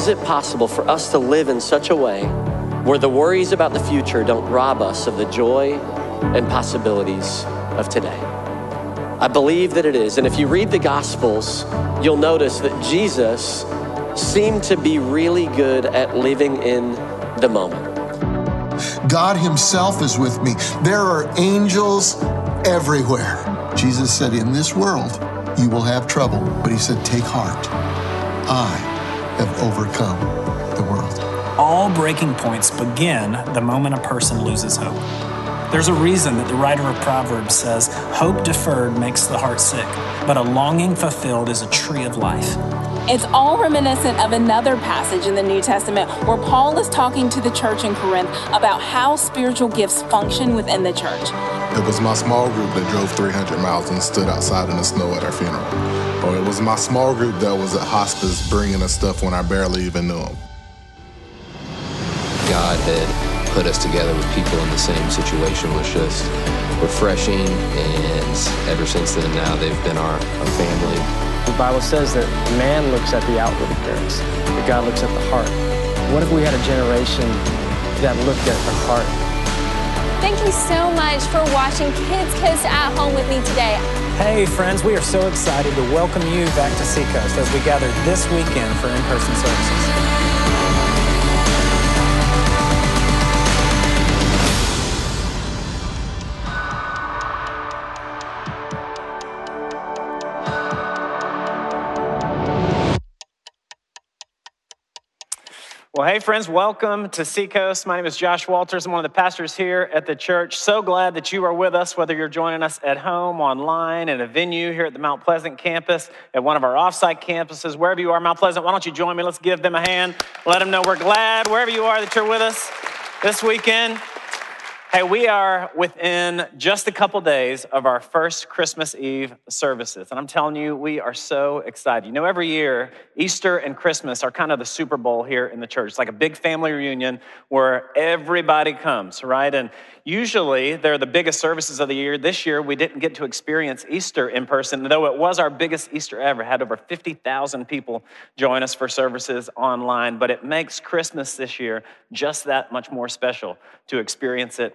is it possible for us to live in such a way where the worries about the future don't rob us of the joy and possibilities of today? I believe that it is. And if you read the Gospels, you'll notice that Jesus seemed to be really good at living in the moment. God Himself is with me. There are angels everywhere. Jesus said, In this world, you will have trouble. But He said, Take heart. I have overcome the world. All breaking points begin the moment a person loses hope. There's a reason that the writer of Proverbs says, Hope deferred makes the heart sick, but a longing fulfilled is a tree of life. It's all reminiscent of another passage in the New Testament where Paul is talking to the church in Corinth about how spiritual gifts function within the church. It was my small group that drove 300 miles and stood outside in the snow at our funeral. Or it was my small group that was at hospice bringing us stuff when I barely even knew them. God had put us together with people in the same situation was just refreshing. And ever since then, now they've been our, our family. The Bible says that man looks at the outward appearance, but God looks at the heart. What if we had a generation that looked at the heart? Thank you so much for watching Kids Coast at Home with me today. Hey, friends, we are so excited to welcome you back to Seacoast as we gather this weekend for in person services. Well, hey, friends, welcome to Seacoast. My name is Josh Walters. I'm one of the pastors here at the church. So glad that you are with us, whether you're joining us at home, online, at a venue here at the Mount Pleasant campus, at one of our offsite campuses, wherever you are, Mount Pleasant. Why don't you join me? Let's give them a hand. Let them know we're glad, wherever you are, that you're with us this weekend. Hey, we are within just a couple days of our first Christmas Eve services. And I'm telling you, we are so excited. You know, every year, Easter and Christmas are kind of the Super Bowl here in the church. It's like a big family reunion where everybody comes, right? And Usually, they're the biggest services of the year. This year, we didn't get to experience Easter in person, though it was our biggest Easter ever. Had over 50,000 people join us for services online, but it makes Christmas this year just that much more special to experience it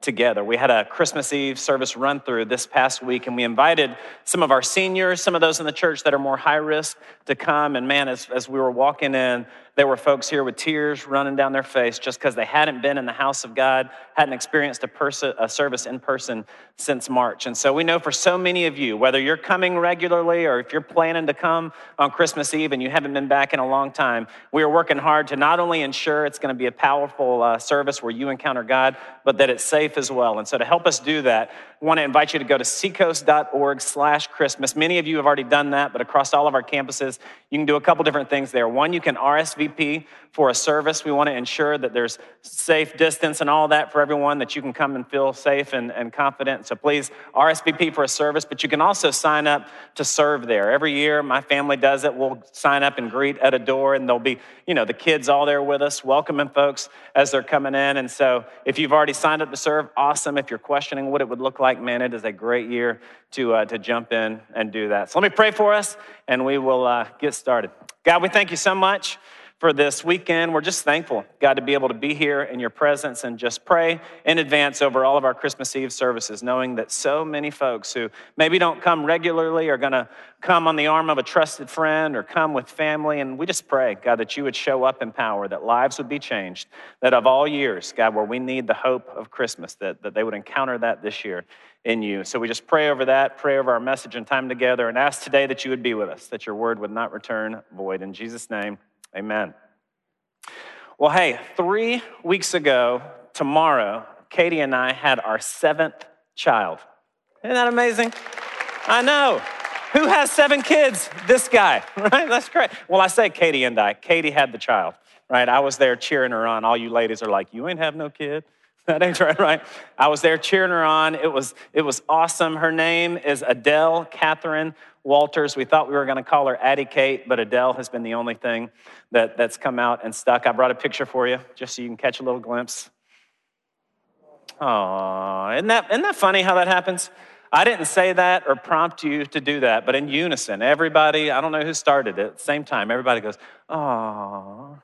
together. We had a Christmas Eve service run through this past week, and we invited some of our seniors, some of those in the church that are more high risk, to come. And man, as, as we were walking in, there were folks here with tears running down their face just because they hadn't been in the house of God, hadn't experienced a, pers- a service in person since March. And so we know for so many of you, whether you're coming regularly or if you're planning to come on Christmas Eve and you haven't been back in a long time, we are working hard to not only ensure it's going to be a powerful uh, service where you encounter God, but that it's safe as well. And so to help us do that, I want to invite you to go to seacoast.org slash Christmas. Many of you have already done that, but across all of our campuses, you can do a couple different things there. One, you can RSVP for a service. We want to ensure that there's safe distance and all that for everyone, that you can come and feel safe and, and confident. So please RSVP for a service, but you can also sign up to serve there. Every year, my family does it. We'll sign up and greet at a door, and there'll be, you know, the kids all there with us, welcoming folks as they're coming in. And so if you've already signed up to serve, awesome. If you're questioning what it would look like, man, it is a great year to, uh, to jump in and do that. So let me pray for us, and we will uh, get started. God, we thank you so much for this weekend. We're just thankful, God, to be able to be here in your presence and just pray in advance over all of our Christmas Eve services, knowing that so many folks who maybe don't come regularly are going to come on the arm of a trusted friend or come with family. And we just pray, God, that you would show up in power, that lives would be changed, that of all years, God, where we need the hope of Christmas, that, that they would encounter that this year in you. So we just pray over that, pray over our message and time together, and ask today that you would be with us, that your word would not return void. In Jesus' name, Amen. Well, hey, three weeks ago, tomorrow, Katie and I had our seventh child. Isn't that amazing? I know. Who has seven kids? This guy, right? That's great. Well, I say Katie and I. Katie had the child, right? I was there cheering her on. All you ladies are like, you ain't have no kid. That ain't right, right? I was there cheering her on. It was, it was awesome. Her name is Adele Catherine Walters. We thought we were going to call her Addie Kate, but Adele has been the only thing that, that's come out and stuck. I brought a picture for you just so you can catch a little glimpse. Oh, isn't that, isn't that funny how that happens? I didn't say that or prompt you to do that, but in unison, everybody, I don't know who started it, same time, everybody goes, oh,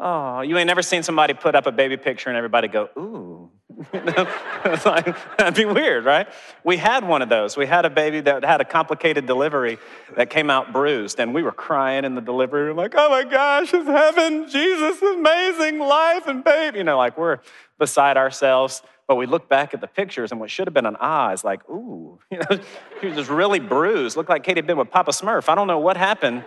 Oh, you ain't never seen somebody put up a baby picture and everybody go, ooh. like, that'd be weird, right? We had one of those. We had a baby that had a complicated delivery that came out bruised, and we were crying in the delivery room, like, oh my gosh, it's heaven, Jesus, amazing life and baby. You know, like we're beside ourselves. But we look back at the pictures, and what should have been an eye is like, ooh, you know, she was just really bruised. Looked like Katie had been with Papa Smurf. I don't know what happened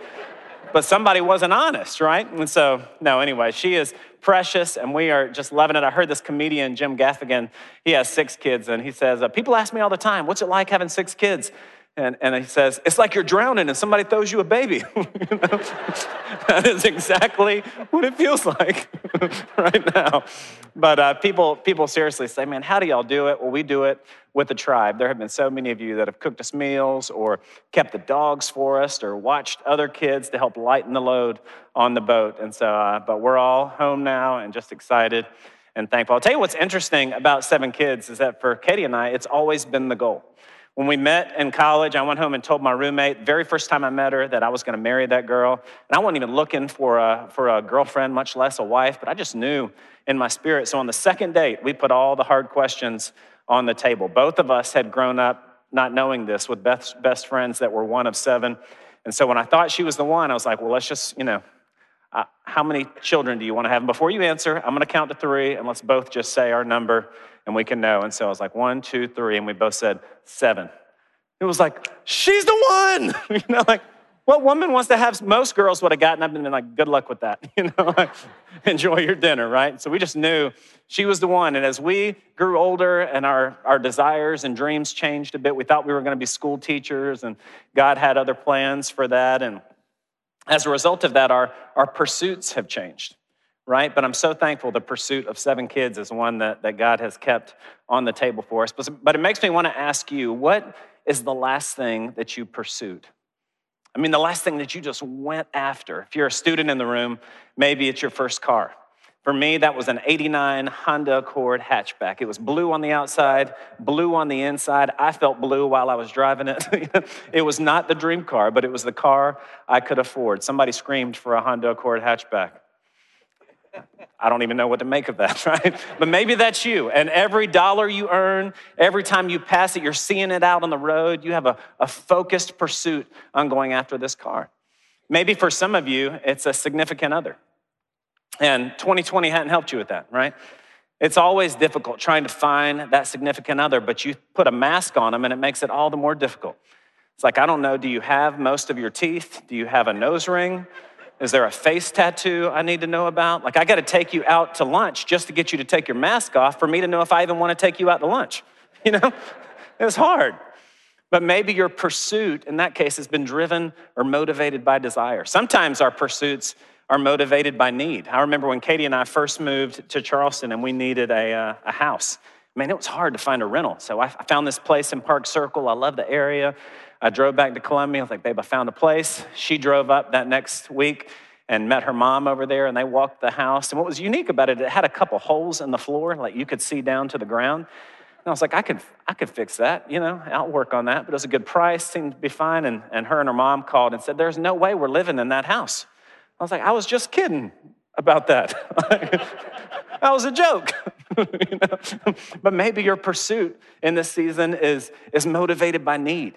but somebody wasn't honest, right? And so, no, anyway, she is precious and we are just loving it. I heard this comedian, Jim Gaffigan, he has six kids, and he says, uh, People ask me all the time, what's it like having six kids? And, and he says, It's like you're drowning and somebody throws you a baby. you that is exactly what it feels like right now. But uh, people, people seriously say, Man, how do y'all do it? Well, we do it with the tribe. There have been so many of you that have cooked us meals or kept the dogs for us or watched other kids to help lighten the load on the boat. And so, uh, but we're all home now and just excited and thankful. I'll tell you what's interesting about seven kids is that for Katie and I, it's always been the goal. When we met in college, I went home and told my roommate, very first time I met her, that I was going to marry that girl. And I wasn't even looking for a, for a girlfriend, much less a wife, but I just knew in my spirit. So on the second date, we put all the hard questions on the table. Both of us had grown up not knowing this with best, best friends that were one of seven. And so when I thought she was the one, I was like, well, let's just, you know, uh, how many children do you want to have? And before you answer, I'm going to count to three, and let's both just say our number, and we can know. And so I was like, one, two, three, and we both said seven. It was like, she's the one, you know, like, what woman wants to have most girls would have gotten up and been like, good luck with that, you know, like, enjoy your dinner, right? So we just knew she was the one. And as we grew older and our, our desires and dreams changed a bit, we thought we were going to be school teachers, and God had other plans for that. And as a result of that, our, our pursuits have changed, right? But I'm so thankful the pursuit of seven kids is one that, that God has kept on the table for us. But, but it makes me want to ask you, what is the last thing that you pursued? I mean, the last thing that you just went after. If you're a student in the room, maybe it's your first car. For me, that was an 89 Honda Accord hatchback. It was blue on the outside, blue on the inside. I felt blue while I was driving it. it was not the dream car, but it was the car I could afford. Somebody screamed for a Honda Accord hatchback. I don't even know what to make of that, right? But maybe that's you. And every dollar you earn, every time you pass it, you're seeing it out on the road. You have a, a focused pursuit on going after this car. Maybe for some of you, it's a significant other. And 2020 hadn't helped you with that, right? It's always difficult trying to find that significant other, but you put a mask on them and it makes it all the more difficult. It's like, I don't know, do you have most of your teeth? Do you have a nose ring? Is there a face tattoo I need to know about? Like, I got to take you out to lunch just to get you to take your mask off for me to know if I even want to take you out to lunch. You know, it's hard. But maybe your pursuit in that case has been driven or motivated by desire. Sometimes our pursuits are motivated by need. I remember when Katie and I first moved to Charleston and we needed a, uh, a house. Man, it was hard to find a rental. So I found this place in Park Circle. I love the area. I drove back to Columbia. I was like, babe, I found a place. She drove up that next week and met her mom over there, and they walked the house. And what was unique about it, it had a couple holes in the floor, like you could see down to the ground. And I was like, I could, I could fix that, you know, I'll work on that. But it was a good price, seemed to be fine. And, and her and her mom called and said, There's no way we're living in that house. I was like, I was just kidding about that. that was a joke. you know? But maybe your pursuit in this season is, is motivated by need.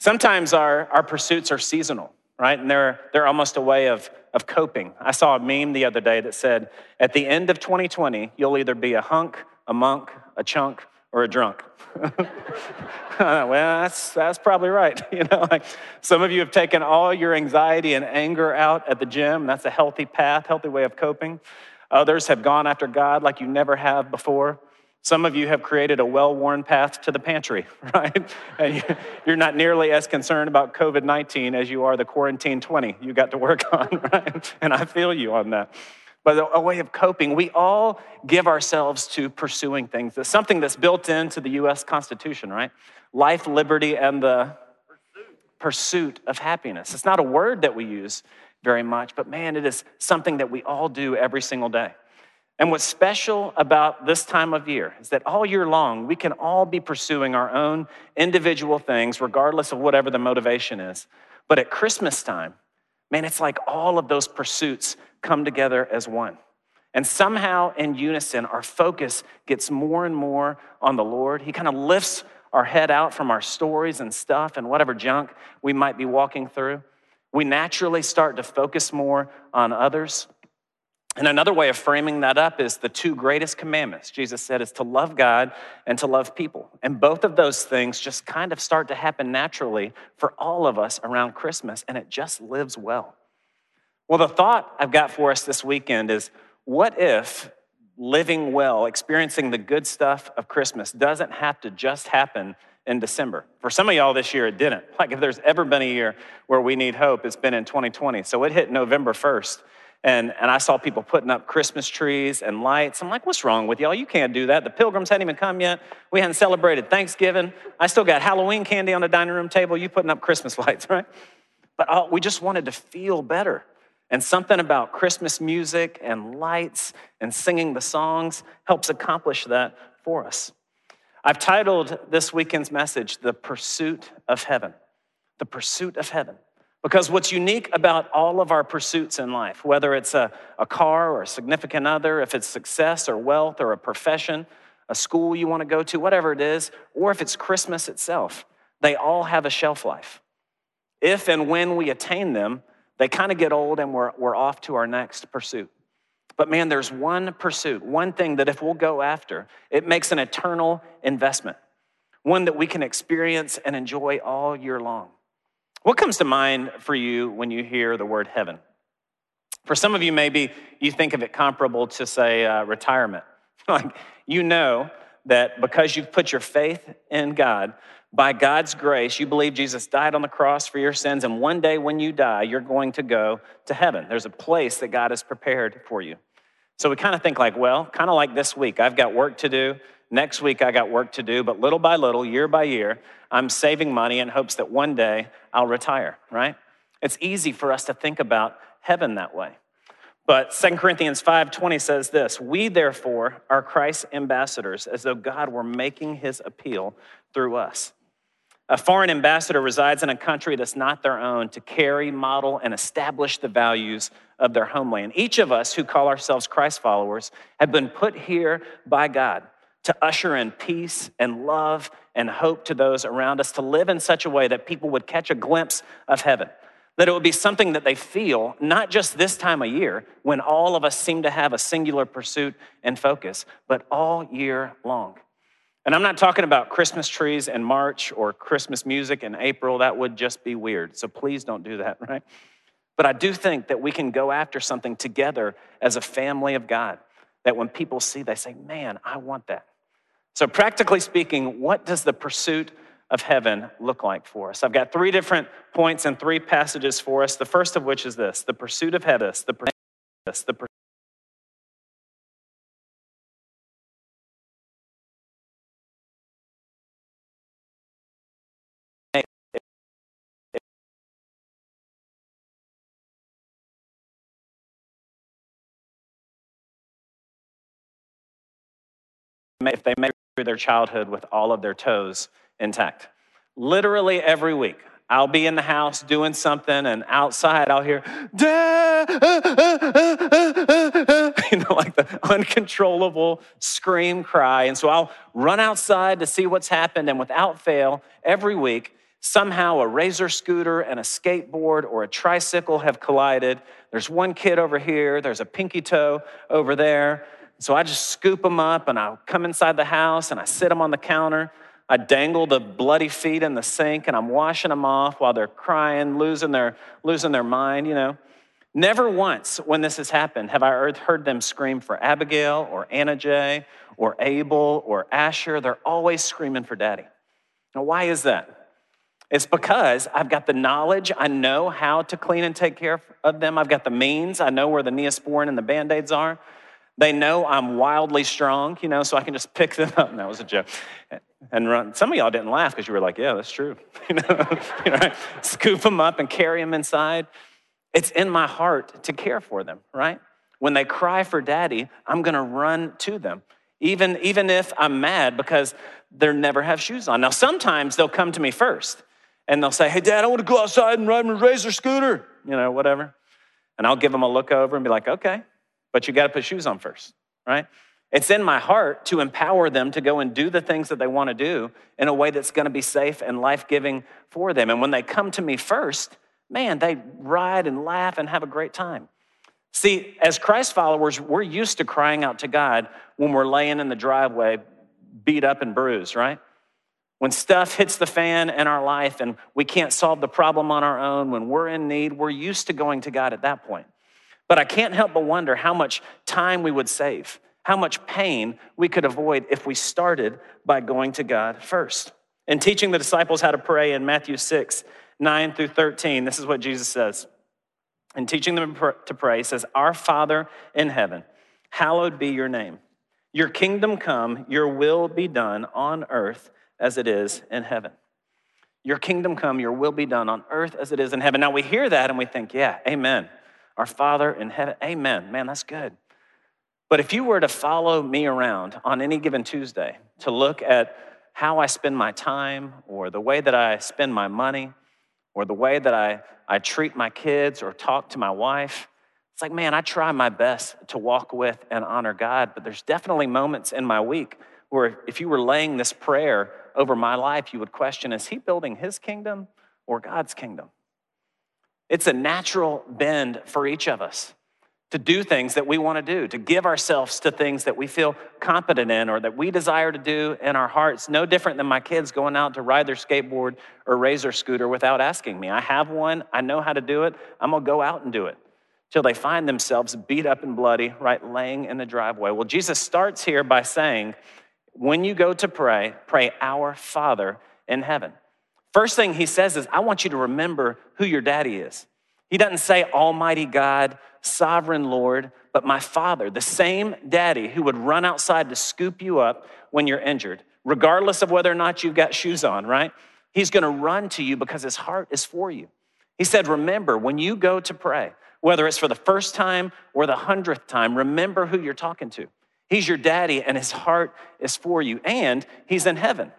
Sometimes our, our pursuits are seasonal, right? And they're, they're almost a way of, of coping. I saw a meme the other day that said, at the end of 2020, you'll either be a hunk, a monk, a chunk, or a drunk. well, that's, that's probably right. You know, like some of you have taken all your anxiety and anger out at the gym. That's a healthy path, healthy way of coping. Others have gone after God like you never have before. Some of you have created a well worn path to the pantry, right? And you're not nearly as concerned about COVID 19 as you are the quarantine 20 you got to work on, right? And I feel you on that. But a way of coping, we all give ourselves to pursuing things. It's something that's built into the US Constitution, right? Life, liberty, and the pursuit of happiness. It's not a word that we use very much, but man, it is something that we all do every single day. And what's special about this time of year is that all year long, we can all be pursuing our own individual things, regardless of whatever the motivation is. But at Christmas time, man, it's like all of those pursuits come together as one. And somehow in unison, our focus gets more and more on the Lord. He kind of lifts our head out from our stories and stuff and whatever junk we might be walking through. We naturally start to focus more on others. And another way of framing that up is the two greatest commandments, Jesus said, is to love God and to love people. And both of those things just kind of start to happen naturally for all of us around Christmas, and it just lives well. Well, the thought I've got for us this weekend is what if living well, experiencing the good stuff of Christmas doesn't have to just happen in December? For some of y'all this year, it didn't. Like if there's ever been a year where we need hope, it's been in 2020. So it hit November 1st. And, and I saw people putting up Christmas trees and lights. I'm like, what's wrong with y'all? You can't do that. The pilgrims hadn't even come yet. We hadn't celebrated Thanksgiving. I still got Halloween candy on the dining room table. You putting up Christmas lights, right? But we just wanted to feel better. And something about Christmas music and lights and singing the songs helps accomplish that for us. I've titled this weekend's message, The Pursuit of Heaven. The Pursuit of Heaven. Because what's unique about all of our pursuits in life, whether it's a, a car or a significant other, if it's success or wealth or a profession, a school you want to go to, whatever it is, or if it's Christmas itself, they all have a shelf life. If and when we attain them, they kind of get old and we're, we're off to our next pursuit. But man, there's one pursuit, one thing that if we'll go after, it makes an eternal investment, one that we can experience and enjoy all year long. What comes to mind for you when you hear the word heaven? For some of you, maybe you think of it comparable to, say, uh, retirement. like you know that because you've put your faith in God, by God's grace, you believe Jesus died on the cross for your sins, and one day when you die, you're going to go to heaven. There's a place that God has prepared for you. So we kind of think like, well, kind of like this week, I've got work to do. Next week, I got work to do, but little by little, year by year, I'm saving money in hopes that one day I'll retire, right? It's easy for us to think about heaven that way. But 2 Corinthians 5:20 says this, "We therefore are Christ's ambassadors as though God were making his appeal through us." A foreign ambassador resides in a country that's not their own to carry, model, and establish the values of their homeland. Each of us who call ourselves Christ followers have been put here by God to usher in peace and love and hope to those around us, to live in such a way that people would catch a glimpse of heaven, that it would be something that they feel, not just this time of year when all of us seem to have a singular pursuit and focus, but all year long. And I'm not talking about Christmas trees in March or Christmas music in April. That would just be weird. So please don't do that, right? But I do think that we can go after something together as a family of God. That when people see, they say, man, I want that. So, practically speaking, what does the pursuit of heaven look like for us? I've got three different points and three passages for us. The first of which is this the pursuit of heaven, the pursuit of the if they make through their childhood with all of their toes intact. Literally every week, I'll be in the house doing something, and outside I'll hear, Dad! Uh, uh, uh, you know, like the uncontrollable scream cry. And so I'll run outside to see what's happened, and without fail, every week, somehow a razor scooter and a skateboard or a tricycle have collided. There's one kid over here, there's a pinky toe over there. So I just scoop them up and I come inside the house and I sit them on the counter. I dangle the bloody feet in the sink and I'm washing them off while they're crying, losing their, losing their mind, you know. Never once when this has happened have I heard them scream for Abigail or Anna Jay or Abel or Asher. They're always screaming for daddy. Now, why is that? It's because I've got the knowledge. I know how to clean and take care of them. I've got the means. I know where the neosporin and the band aids are. They know I'm wildly strong, you know, so I can just pick them up. And that was a joke. And run. Some of y'all didn't laugh because you were like, yeah, that's true. you know, right? scoop them up and carry them inside. It's in my heart to care for them, right? When they cry for daddy, I'm to run to them, even, even if I'm mad because they never have shoes on. Now, sometimes they'll come to me first. And they'll say, Hey, dad, I want to go outside and ride my razor scooter, you know, whatever. And I'll give them a look over and be like, Okay, but you got to put shoes on first, right? It's in my heart to empower them to go and do the things that they want to do in a way that's going to be safe and life giving for them. And when they come to me first, man, they ride and laugh and have a great time. See, as Christ followers, we're used to crying out to God when we're laying in the driveway, beat up and bruised, right? When stuff hits the fan in our life and we can't solve the problem on our own, when we're in need, we're used to going to God at that point. But I can't help but wonder how much time we would save how much pain we could avoid if we started by going to God first. And teaching the disciples how to pray in Matthew 6, 9 through 13, this is what Jesus says. And teaching them to pray, says, Our Father in heaven, hallowed be your name. Your kingdom come, your will be done on earth as it is in heaven. Your kingdom come, your will be done on earth as it is in heaven. Now we hear that and we think, yeah, amen. Our Father in heaven, amen. Man, that's good. But if you were to follow me around on any given Tuesday to look at how I spend my time or the way that I spend my money or the way that I, I treat my kids or talk to my wife, it's like, man, I try my best to walk with and honor God, but there's definitely moments in my week where if you were laying this prayer over my life, you would question is he building his kingdom or God's kingdom? It's a natural bend for each of us to do things that we want to do, to give ourselves to things that we feel competent in or that we desire to do in our hearts. No different than my kids going out to ride their skateboard or razor scooter without asking me. I have one, I know how to do it, I'm gonna go out and do it till they find themselves beat up and bloody, right, laying in the driveway. Well, Jesus starts here by saying, when you go to pray, pray, Our Father in heaven. First thing he says is, I want you to remember who your daddy is. He doesn't say Almighty God, Sovereign Lord, but my Father, the same daddy who would run outside to scoop you up when you're injured, regardless of whether or not you've got shoes on, right? He's gonna run to you because his heart is for you. He said, Remember, when you go to pray, whether it's for the first time or the hundredth time, remember who you're talking to. He's your daddy, and his heart is for you, and he's in heaven.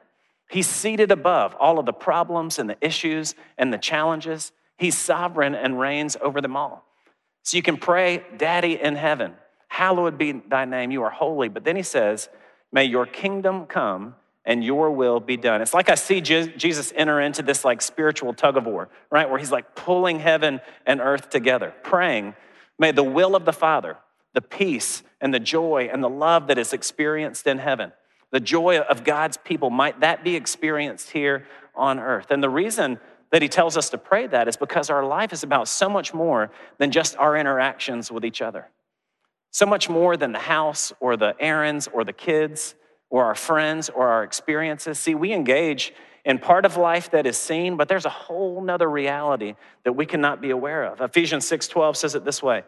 He's seated above all of the problems and the issues and the challenges. He's sovereign and reigns over them all. So you can pray, Daddy in heaven, hallowed be thy name, you are holy. But then he says, May your kingdom come and your will be done. It's like I see Jesus enter into this like spiritual tug of war, right? Where he's like pulling heaven and earth together, praying, May the will of the Father, the peace and the joy and the love that is experienced in heaven, the joy of God's people, might that be experienced here on earth. And the reason that he tells us to pray that is because our life is about so much more than just our interactions with each other. So much more than the house or the errands or the kids or our friends or our experiences. See, we engage in part of life that is seen, but there's a whole nother reality that we cannot be aware of. Ephesians 6:12 says it this way: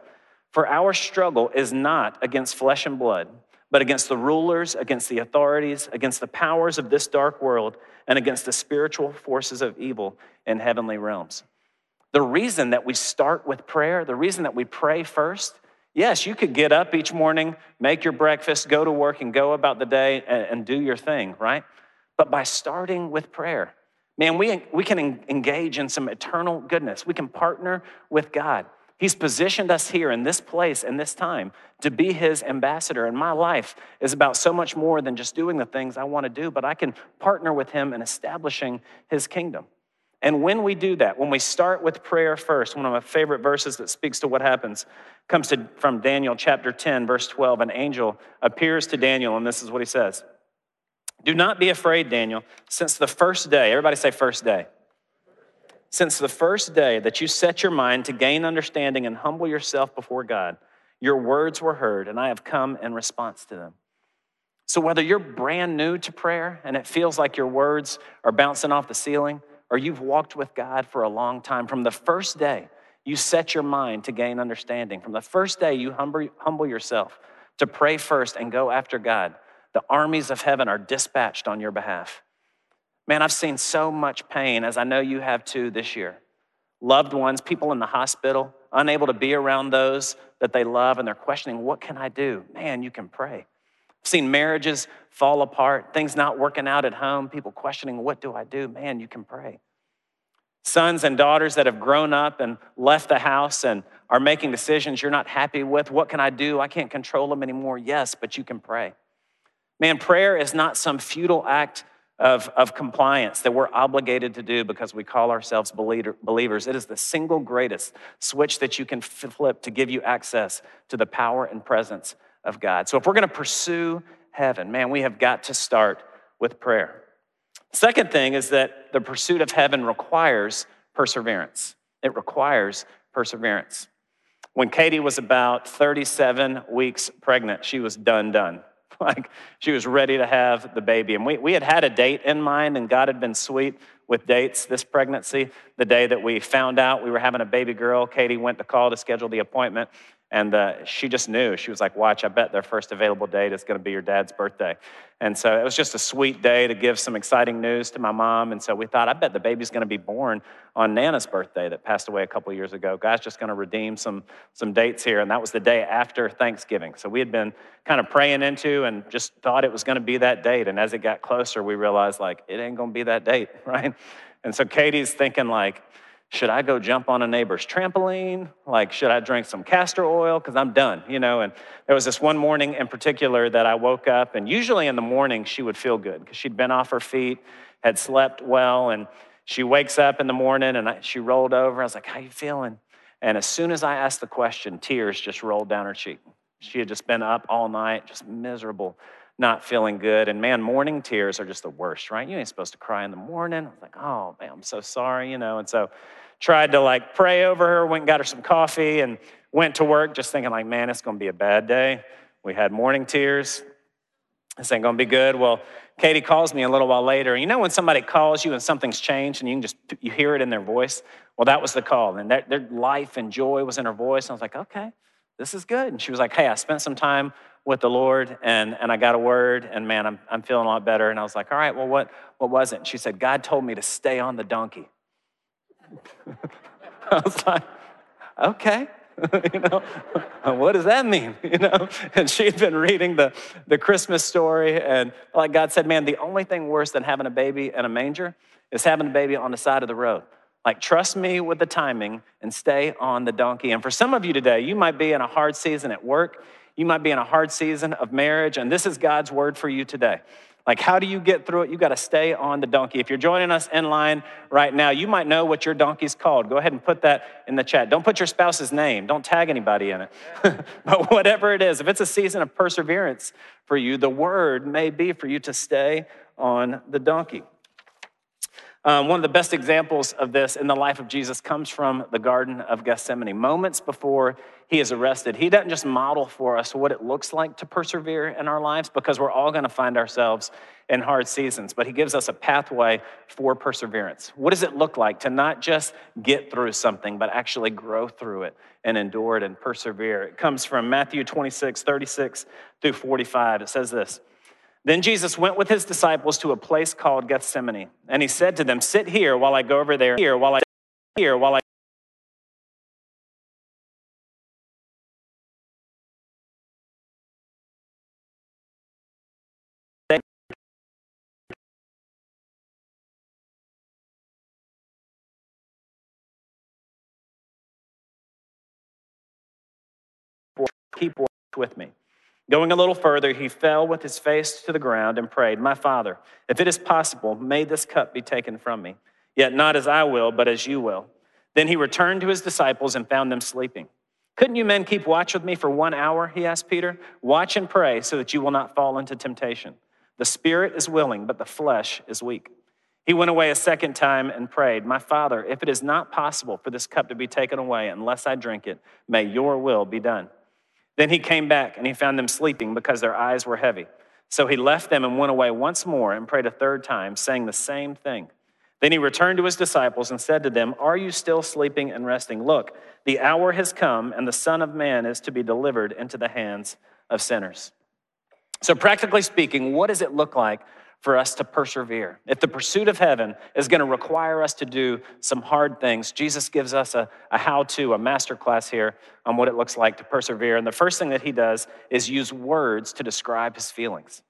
For our struggle is not against flesh and blood but against the rulers, against the authorities, against the powers of this dark world, and against the spiritual forces of evil in heavenly realms. The reason that we start with prayer, the reason that we pray first, yes, you could get up each morning, make your breakfast, go to work, and go about the day and, do your thing, right? But by starting with prayer, man, we, we can engage in some eternal goodness. We can partner with God. He's positioned us here in this place and this time to be His ambassador. And my life is about so much more than just doing the things I want to do, but I can partner with Him in establishing His kingdom. And when we do that, when we start with prayer first, one of my favorite verses that speaks to what happens comes to, from Daniel chapter 10, verse 12. An angel appears to Daniel, and this is what he says Do not be afraid, Daniel, since the first day, everybody say first day since the first day that you set your mind to gain understanding and humble yourself before God, your words were heard, and I have come in response to them. So, whether you're brand new to prayer and it feels like your words are bouncing off the ceiling, or you've walked with God for a long time, from the first day you set your mind to gain understanding, from the first day you humble, yourself to pray first and go after God, the armies of heaven are dispatched on your behalf. Man, I've seen so much pain, as I know you have too this year. Loved ones, people in the hospital, unable to be around those that they love, and they're questioning, What can I do? Man, you can pray. I've seen marriages fall apart, things not working out at home, people questioning, What do I do? Man, you can pray. Sons and daughters that have grown up and left the house and are making decisions you're not happy with. What can I do? I can't control them anymore. Yes, but you can pray. Man, prayer is not some futile act of, of compliance that we're obligated to do because we call ourselves believers. It is the single greatest switch that you can flip to give you access to the power and presence of God. So if we're going to pursue heaven, man, we have got to start with prayer. Second thing is that the pursuit of heaven requires perseverance. It requires perseverance. When Katie was about 37 weeks pregnant, she was done, done. like she was ready to have the baby. And we, we had had a date in mind, and God had been sweet with dates this pregnancy. The day that we found out we were having a baby girl, Katie went to call to schedule the appointment. And uh, she just knew. She was like, Watch, I bet their first available date is going to be your dad's birthday. And so it was just a sweet day to give some exciting news to my mom. And so we thought, I bet the baby's going to be born on Nana's birthday that passed away a couple years ago. God's just going to redeem some, some dates here. And that was the day after Thanksgiving. So we had been kind of praying into and just thought it was going to be that date. And as it got closer, we realized, like, it ain't going to be that date, right? And so Katie's thinking, like, should I go jump on a neighbor's trampoline? Like, should I drink some castor oil? Because I'm done, you know? And there was this one morning in particular that I woke up, and usually in the morning she would feel good because she'd been off her feet, had slept well, and she wakes up in the morning and I, she rolled over. I was like, How you feeling? And as soon as I asked the question, tears just rolled down her cheek. She had just been up all night, just miserable, not feeling good. And man, morning tears are just the worst, right? You ain't supposed to cry in the morning. I was like, oh man, I'm so sorry, you know. And so tried to like pray over her, went and got her some coffee, and went to work just thinking, like, man, it's gonna be a bad day. We had morning tears. This ain't gonna be good. Well, Katie calls me a little while later. You know when somebody calls you and something's changed and you can just you hear it in their voice? Well, that was the call. And their life and joy was in her voice. And I was like, okay, this is good. And she was like, hey, I spent some time with the Lord and, and I got a word and man, I'm, I'm feeling a lot better. And I was like, all right, well, what, what was it? And she said, God told me to stay on the donkey. I was like, okay. you know, what does that mean? You know, and she'd been reading the, the Christmas story, and like God said, man, the only thing worse than having a baby in a manger is having a baby on the side of the road. Like, trust me with the timing and stay on the donkey. And for some of you today, you might be in a hard season at work, you might be in a hard season of marriage, and this is God's word for you today. Like, how do you get through it? You got to stay on the donkey. If you're joining us in line right now, you might know what your donkey's called. Go ahead and put that in the chat. Don't put your spouse's name, don't tag anybody in it. but whatever it is, if it's a season of perseverance for you, the word may be for you to stay on the donkey. Um, one of the best examples of this in the life of Jesus comes from the Garden of Gethsemane. Moments before he is arrested, he doesn't just model for us what it looks like to persevere in our lives because we're all going to find ourselves in hard seasons, but he gives us a pathway for perseverance. What does it look like to not just get through something, but actually grow through it and endure it and persevere? It comes from Matthew 26, 36 through 45. It says this. Then Jesus went with his disciples to a place called Gethsemane, and he said to them, Sit here while I go over there, here while I here while I keep with me. Going a little further, he fell with his face to the ground and prayed, My Father, if it is possible, may this cup be taken from me. Yet not as I will, but as you will. Then he returned to his disciples and found them sleeping. Couldn't you men keep watch with me for one hour? He asked Peter. Watch and pray so that you will not fall into temptation. The spirit is willing, but the flesh is weak. He went away a second time and prayed, My Father, if it is not possible for this cup to be taken away unless I drink it, may your will be done. Then he came back and he found them sleeping because their eyes were heavy. So he left them and went away once more and prayed a third time, saying the same thing. Then he returned to his disciples and said to them, Are you still sleeping and resting? Look, the hour has come, and the Son of Man is to be delivered into the hands of sinners. So, practically speaking, what does it look like for us to persevere. If the pursuit of heaven is going to require us to do some hard things, Jesus gives us a, a how to, a master class here on what it looks like to persevere. And the first thing that he does is use words to describe his feelings.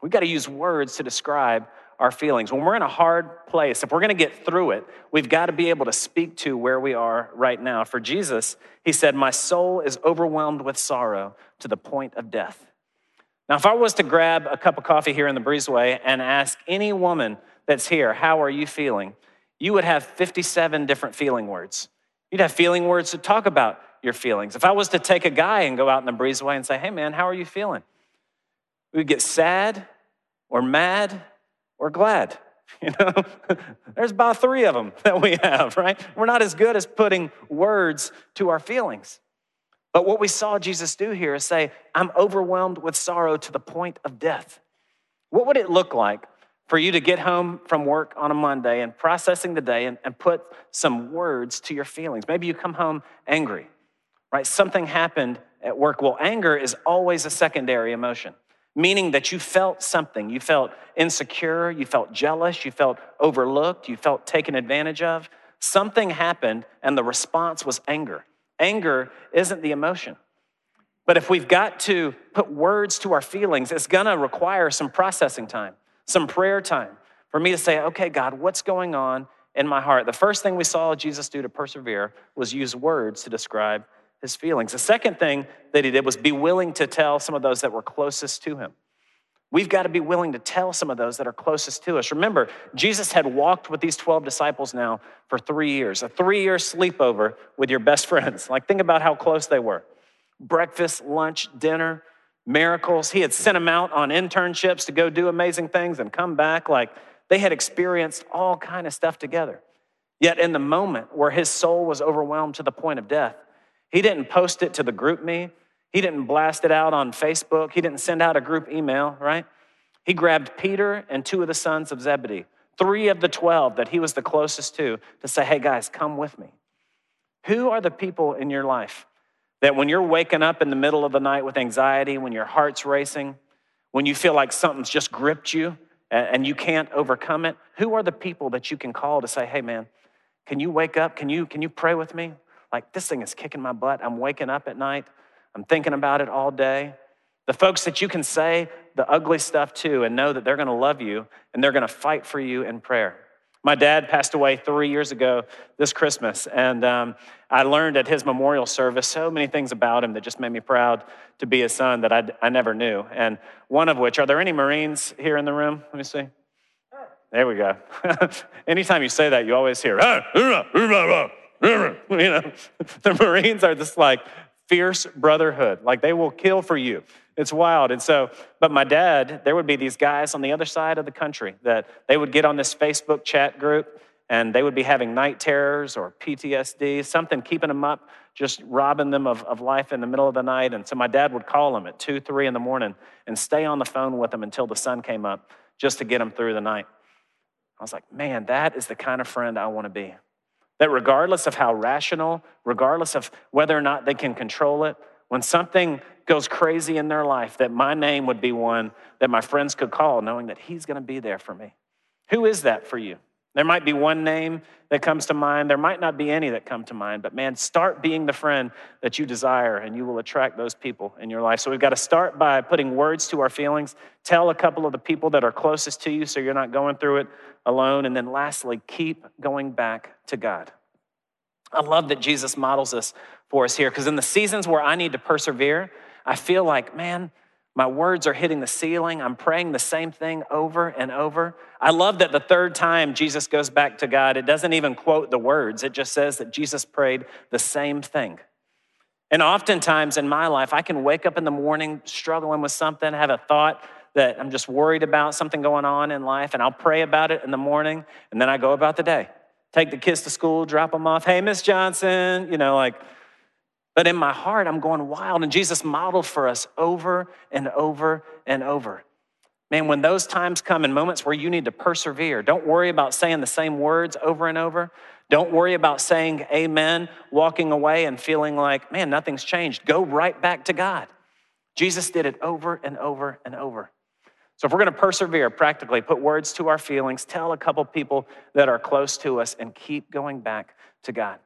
We've got to use words to describe our feelings. When we're in a hard place, if we're going to get through it, we've got to be able to speak to where we are right now. For Jesus, he said, My soul is overwhelmed with sorrow to the point of death. Now, if I was to grab a cup of coffee here in the breezeway and ask any woman that's here, How are you feeling? you would have 57 different feeling words. You'd have feeling words to talk about your feelings. If I was to take a guy and go out in the breezeway and say, Hey, man, how are you feeling? We'd get sad or mad or glad. You know, there's about three of them that we have, right? We're not as good as putting words to our feelings. But what we saw Jesus do here is say, I'm overwhelmed with sorrow to the point of death. What would it look like for you to get home from work on a Monday and processing the day and, and put some words to your feelings? Maybe you come home angry, right? Something happened at work. Well, anger is always a secondary emotion meaning that you felt something. You felt insecure, you felt jealous, you felt overlooked, you felt taken advantage of. Something happened, and the response was anger. Anger isn't the emotion. But if we've got to put words to our feelings, it's gonna require some processing time, some prayer time for me to say, okay, God, what's going on in my heart? The first thing we saw Jesus do to persevere was use words to describe his feelings. The second thing that he did was be willing to tell some of those that were closest to him. We've got to be willing to tell some of those that are closest to us. Remember, Jesus had walked with these 12 disciples now for three years, a three year sleepover with your best friends. Like, think about how close they were breakfast, lunch, dinner, miracles. He had sent them out on internships to go do amazing things and come back. Like, they had experienced all kind of stuff together. Yet, in the moment where his soul was overwhelmed to the point of death, he didn't post it to the GroupMe. He didn't blast it out on Facebook. He didn't send out a group email, right? He grabbed Peter and two of the sons of Zebedee, three of the 12 that he was the closest to, to say, hey guys, come with me. Who are the people in your life that when you're waking up in the middle of the night with anxiety, when your heart's racing, when you feel like something's just gripped you and you can't overcome it, who are the people that you can call to say, hey man, can you wake up? Can you, can you pray with me? Like, this thing is kicking my butt. I'm waking up at night. I'm thinking about it all day. The folks that you can say the ugly stuff to and know that they're gonna love you and they're gonna fight for you in prayer. My dad passed away three years ago this Christmas, and um, I learned at his memorial service so many things about him that just made me proud to be his son that I, I never knew. And one of which, are there any Marines here in the room? Let me see. There we go. Anytime you say that, you always hear, you know, the Marines are just like fierce brotherhood. Like they will kill for you. It's wild. And so, but my dad, there would be these guys on the other side of the country that they would get on this Facebook chat group and they would be having night terrors or PTSD, something keeping them up, just robbing them of, of life in the middle of the night. And so my dad would call them at two, three in the morning and stay on the phone with them until the sun came up just to get them through the night. I was like, man, that is the kind of friend I want to be. That regardless of how rational, regardless of whether or not they can control it, when something goes crazy in their life, that my name would be one that my friends could call, knowing that He's gonna be there for me. Who is that for you? There might be one name that comes to mind. There might not be any that come to mind, but man, start being the friend that you desire and you will attract those people in your life. So we've got to start by putting words to our feelings. Tell a couple of the people that are closest to you so you're not going through it alone. And then lastly, keep going back to God. I love that Jesus models this for us here because in the seasons where I need to persevere, I feel like, man, my words are hitting the ceiling. I'm praying the same thing over and over. I love that the third time Jesus goes back to God, it doesn't even quote the words, it just says that Jesus prayed the same thing. And oftentimes in my life, I can wake up in the morning struggling with something, have a thought that I'm just worried about something going on in life, and I'll pray about it in the morning, and then I go about the day. Take the kids to school, drop them off. Hey, Miss Johnson, you know, like, but in my heart, I'm going wild. And Jesus modeled for us over and over and over. Man, when those times come in moments where you need to persevere, don't worry about saying the same words over and over. Don't worry about saying amen, walking away and feeling like, man, nothing's changed. Go right back to God. Jesus did it over and over and over. So, if we're going to persevere practically, put words to our feelings, tell a couple people that are close to us, and keep going back to God.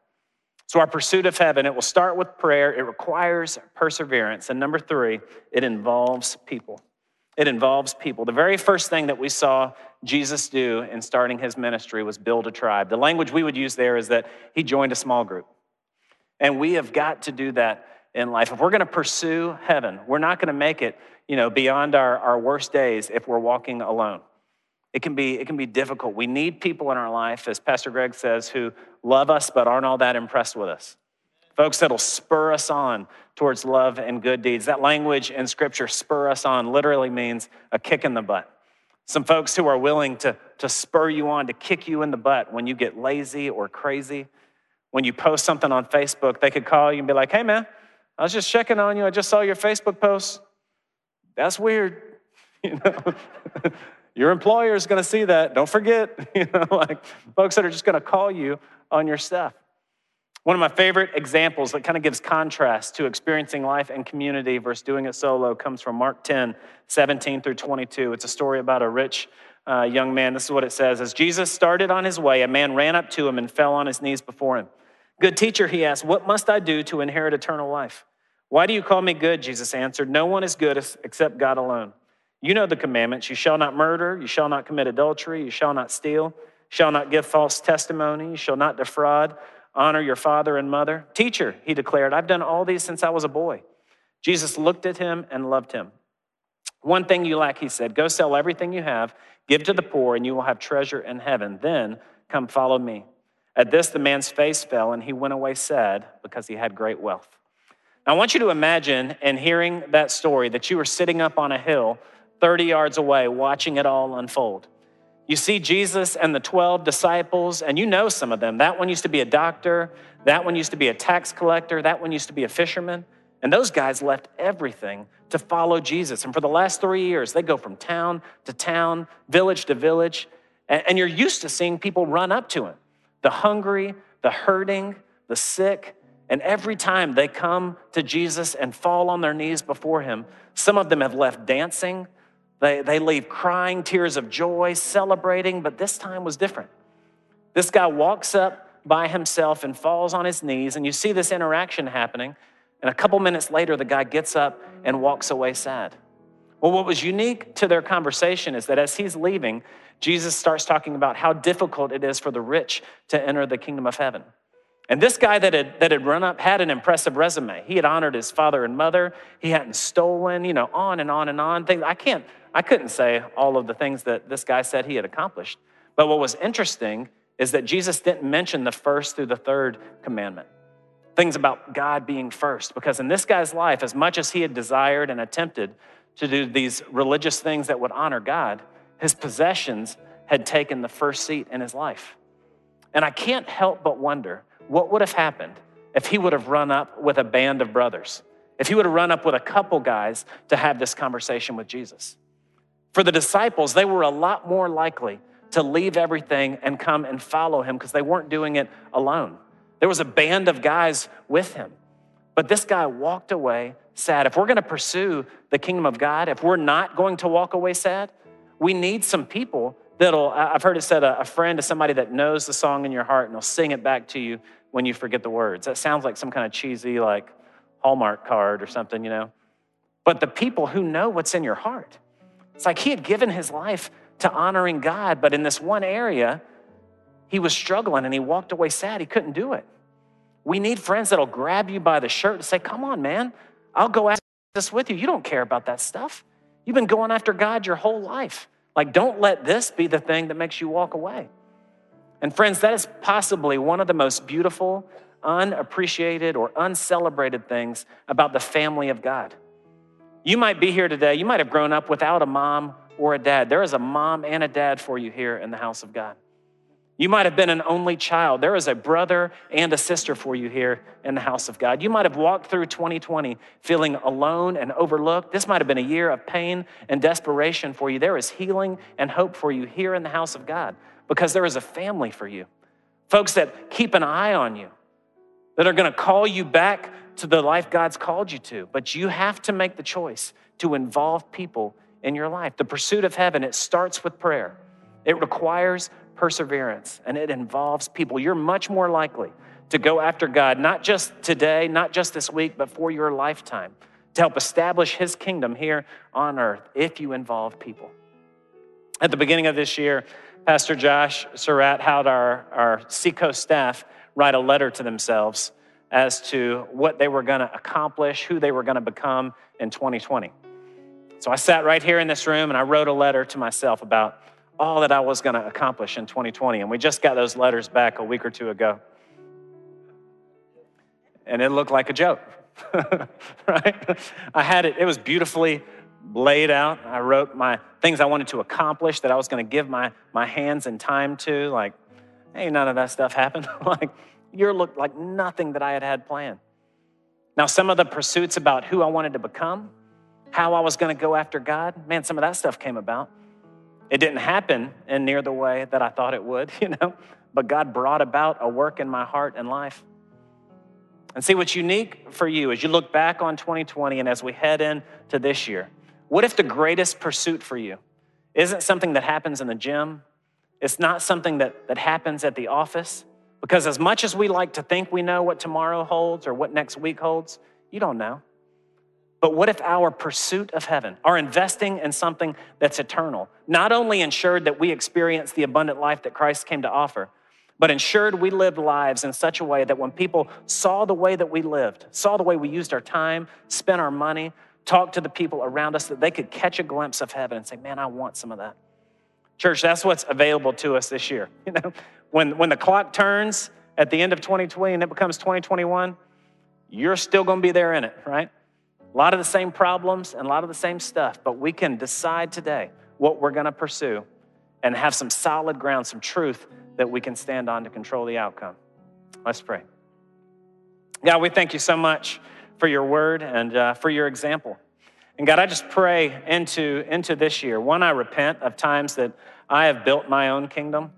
So, our pursuit of heaven, it will start with prayer. It requires perseverance. And number three, it involves people. It involves people. The very first thing that we saw Jesus do in starting his ministry was build a tribe. The language we would use there is that he joined a small group. And we have got to do that in life. If we're going to pursue heaven, we're not going to make it, you know, beyond our, our worst days if we're walking alone. It can, be, it can be difficult. We need people in our life, as Pastor Greg says, who love us but aren't all that impressed with us. Folks that'll spur us on towards love and good deeds. That language in Scripture, spur us on, literally means a kick in the butt. Some folks who are willing to, to spur you on, to kick you in the butt when you get lazy or crazy. When you post something on Facebook, they could call you and be like, hey man, I was just checking on you. I just saw your Facebook post. That's weird. You know, your employer is going to see that. Don't forget, you know, like folks that are just going to call you on your stuff. One of my favorite examples that kind of gives contrast to experiencing life and community versus doing it solo comes from Mark 10, 17 through 22. It's a story about a rich uh, young man. This is what it says As Jesus started on his way, a man ran up to him and fell on his knees before him. Good teacher, he asked, What must I do to inherit eternal life? Why do you call me good? Jesus answered, No one is good except God alone. You know the commandments you shall not murder, you shall not commit adultery, you shall not steal, shall not give false testimony, you shall not defraud, honor your father and mother. Teacher, he declared, I've done all these since I was a boy. Jesus looked at him and loved him. One thing you lack, he said, go sell everything you have, give to the poor, and you will have treasure in heaven. Then come follow me. At this, the man's face fell, and he went away sad because he had great wealth. Now, I want you to imagine in hearing that story that you were sitting up on a hill 30 yards away watching it all unfold. You see Jesus and the 12 disciples, and you know some of them. That one used to be a doctor, that one used to be a tax collector, that one used to be a fisherman. And those guys left everything to follow Jesus. And for the last three years, they go from town to town, village to village. And you're used to seeing people run up to him the hungry, the hurting, the sick. And every time they come to Jesus and fall on their knees before him, some of them have left dancing. They, they leave crying tears of joy, celebrating, but this time was different. This guy walks up by himself and falls on his knees, and you see this interaction happening. And a couple minutes later, the guy gets up and walks away sad. Well, what was unique to their conversation is that as he's leaving, Jesus starts talking about how difficult it is for the rich to enter the kingdom of heaven. And this guy that had, that had run up had an impressive resume. He had honored his father and mother. He hadn't stolen, you know, on and on and on. Things I can't, I couldn't say all of the things that this guy said he had accomplished. But what was interesting is that Jesus didn't mention the first through the third commandment. Things about God being first, because in this guy's life, as much as he had desired and attempted to do these religious things that would honor God, his possessions had taken the first seat in his life. And I can't help but wonder what would have happened if he would have run up with a band of brothers, if he would have run up with a couple guys to have this conversation with Jesus. For the disciples, they were a lot more likely to leave everything and come and follow him because they weren't doing it alone. There was a band of guys with him. But this guy walked away sad. If we're going to pursue the kingdom of God, if we're not going to walk away sad, we need some people that'll, I've heard it said, a, friend is somebody that knows the song in your heart and will sing it back to you when you forget the words. That sounds like some kind of cheesy, like Hallmark card or something, you know? But the people who know what's in your heart, it's like he had given his life to honoring God, but in this one area, he was struggling and he walked away sad. He couldn't do it. We need friends that'll grab you by the shirt and say, Come on, man, I'll go after this with you. You don't care about that stuff. You've been going after God your whole life. Like, don't let this be the thing that makes you walk away. And, friends, that is possibly one of the most beautiful, unappreciated, or uncelebrated things about the family of God. You might be here today, you might have grown up without a mom or a dad. There is a mom and a dad for you here in the house of God. You might have been an only child. There is a brother and a sister for you here in the house of God. You might have walked through 2020 feeling alone and overlooked. This might have been a year of pain and desperation for you. There is healing and hope for you here in the house of God because there is a family for you. Folks that keep an eye on you, that are going to call you back to the life God's called you to. But you have to make the choice to involve people in your life. The pursuit of heaven, it starts with prayer. It requires perseverance and it involves people. You're much more likely to go after God, not just today, not just this week, but for your lifetime, to help establish his kingdom here on earth if you involve people. At the beginning of this year, Pastor Josh Surratt had our, our Seacoast staff write a letter to themselves as to what they were going to accomplish, who they were going to become in 2020. So I sat right here in this room and I wrote a letter to myself about all that I was going to accomplish in 2020. And we just got those letters back a week or two ago. And it looked like a joke, right? I had it, it was beautifully laid out. I wrote my things I wanted to accomplish that I was going to give my, my hands and time to. Like, hey, none of that stuff happened. like, year looked like nothing that I had had planned. Now, some of the pursuits about who I wanted to become, how I was going to go after God, man, some of that stuff came about. It didn't happen in near the way that I thought it would, you know, but God brought about a work in my heart and life. And see what's unique for you as you look back on 2020 and as we head into this year. What if the greatest pursuit for you isn't something that happens in the gym? It's not something that, that happens at the office? Because as much as we like to think we know what tomorrow holds or what next week holds, you don't know. But what if our pursuit of heaven, our investing in something that's eternal, not only ensured that we experience the abundant life that Christ came to offer, but ensured we lived lives in such a way that when people saw the way that we lived, saw the way we used our time, spent our money, talked to the people around us, that they could catch a glimpse of heaven and say, Man, I want some of that. Church, that's what's available to us this year. You know, when, when the clock turns at the end of 2020 and it becomes 2021, you're still going to be there in it, right? A lot of the same problems and a lot of the same stuff, but we can decide today what we're going to pursue and have some solid ground, some truth that we can stand on to control the outcome. Let's pray. God, we thank you so much for your word and uh, for your example. And God, I just pray into, into this year. One, I repent of times that I have built my own kingdom.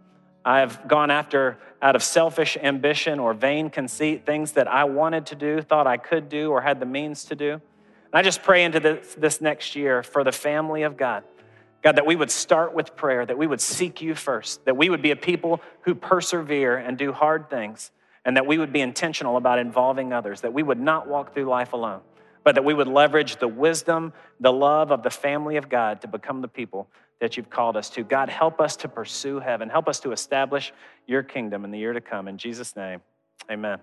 I have gone after, out of selfish ambition or vain conceit, things that I wanted to do, thought I could do, or had the means to do. And I just pray into this, this next year for the family of God. God, that we would start with prayer, that we would seek you first, that we would be a people who persevere and do hard things, and that we would be intentional about involving others, that we would not walk through life alone, but that we would leverage the wisdom, the love of the family of God to become the people that you've called us to. God, help us to pursue heaven. Help us to establish your kingdom in the year to come. In Jesus' name, amen.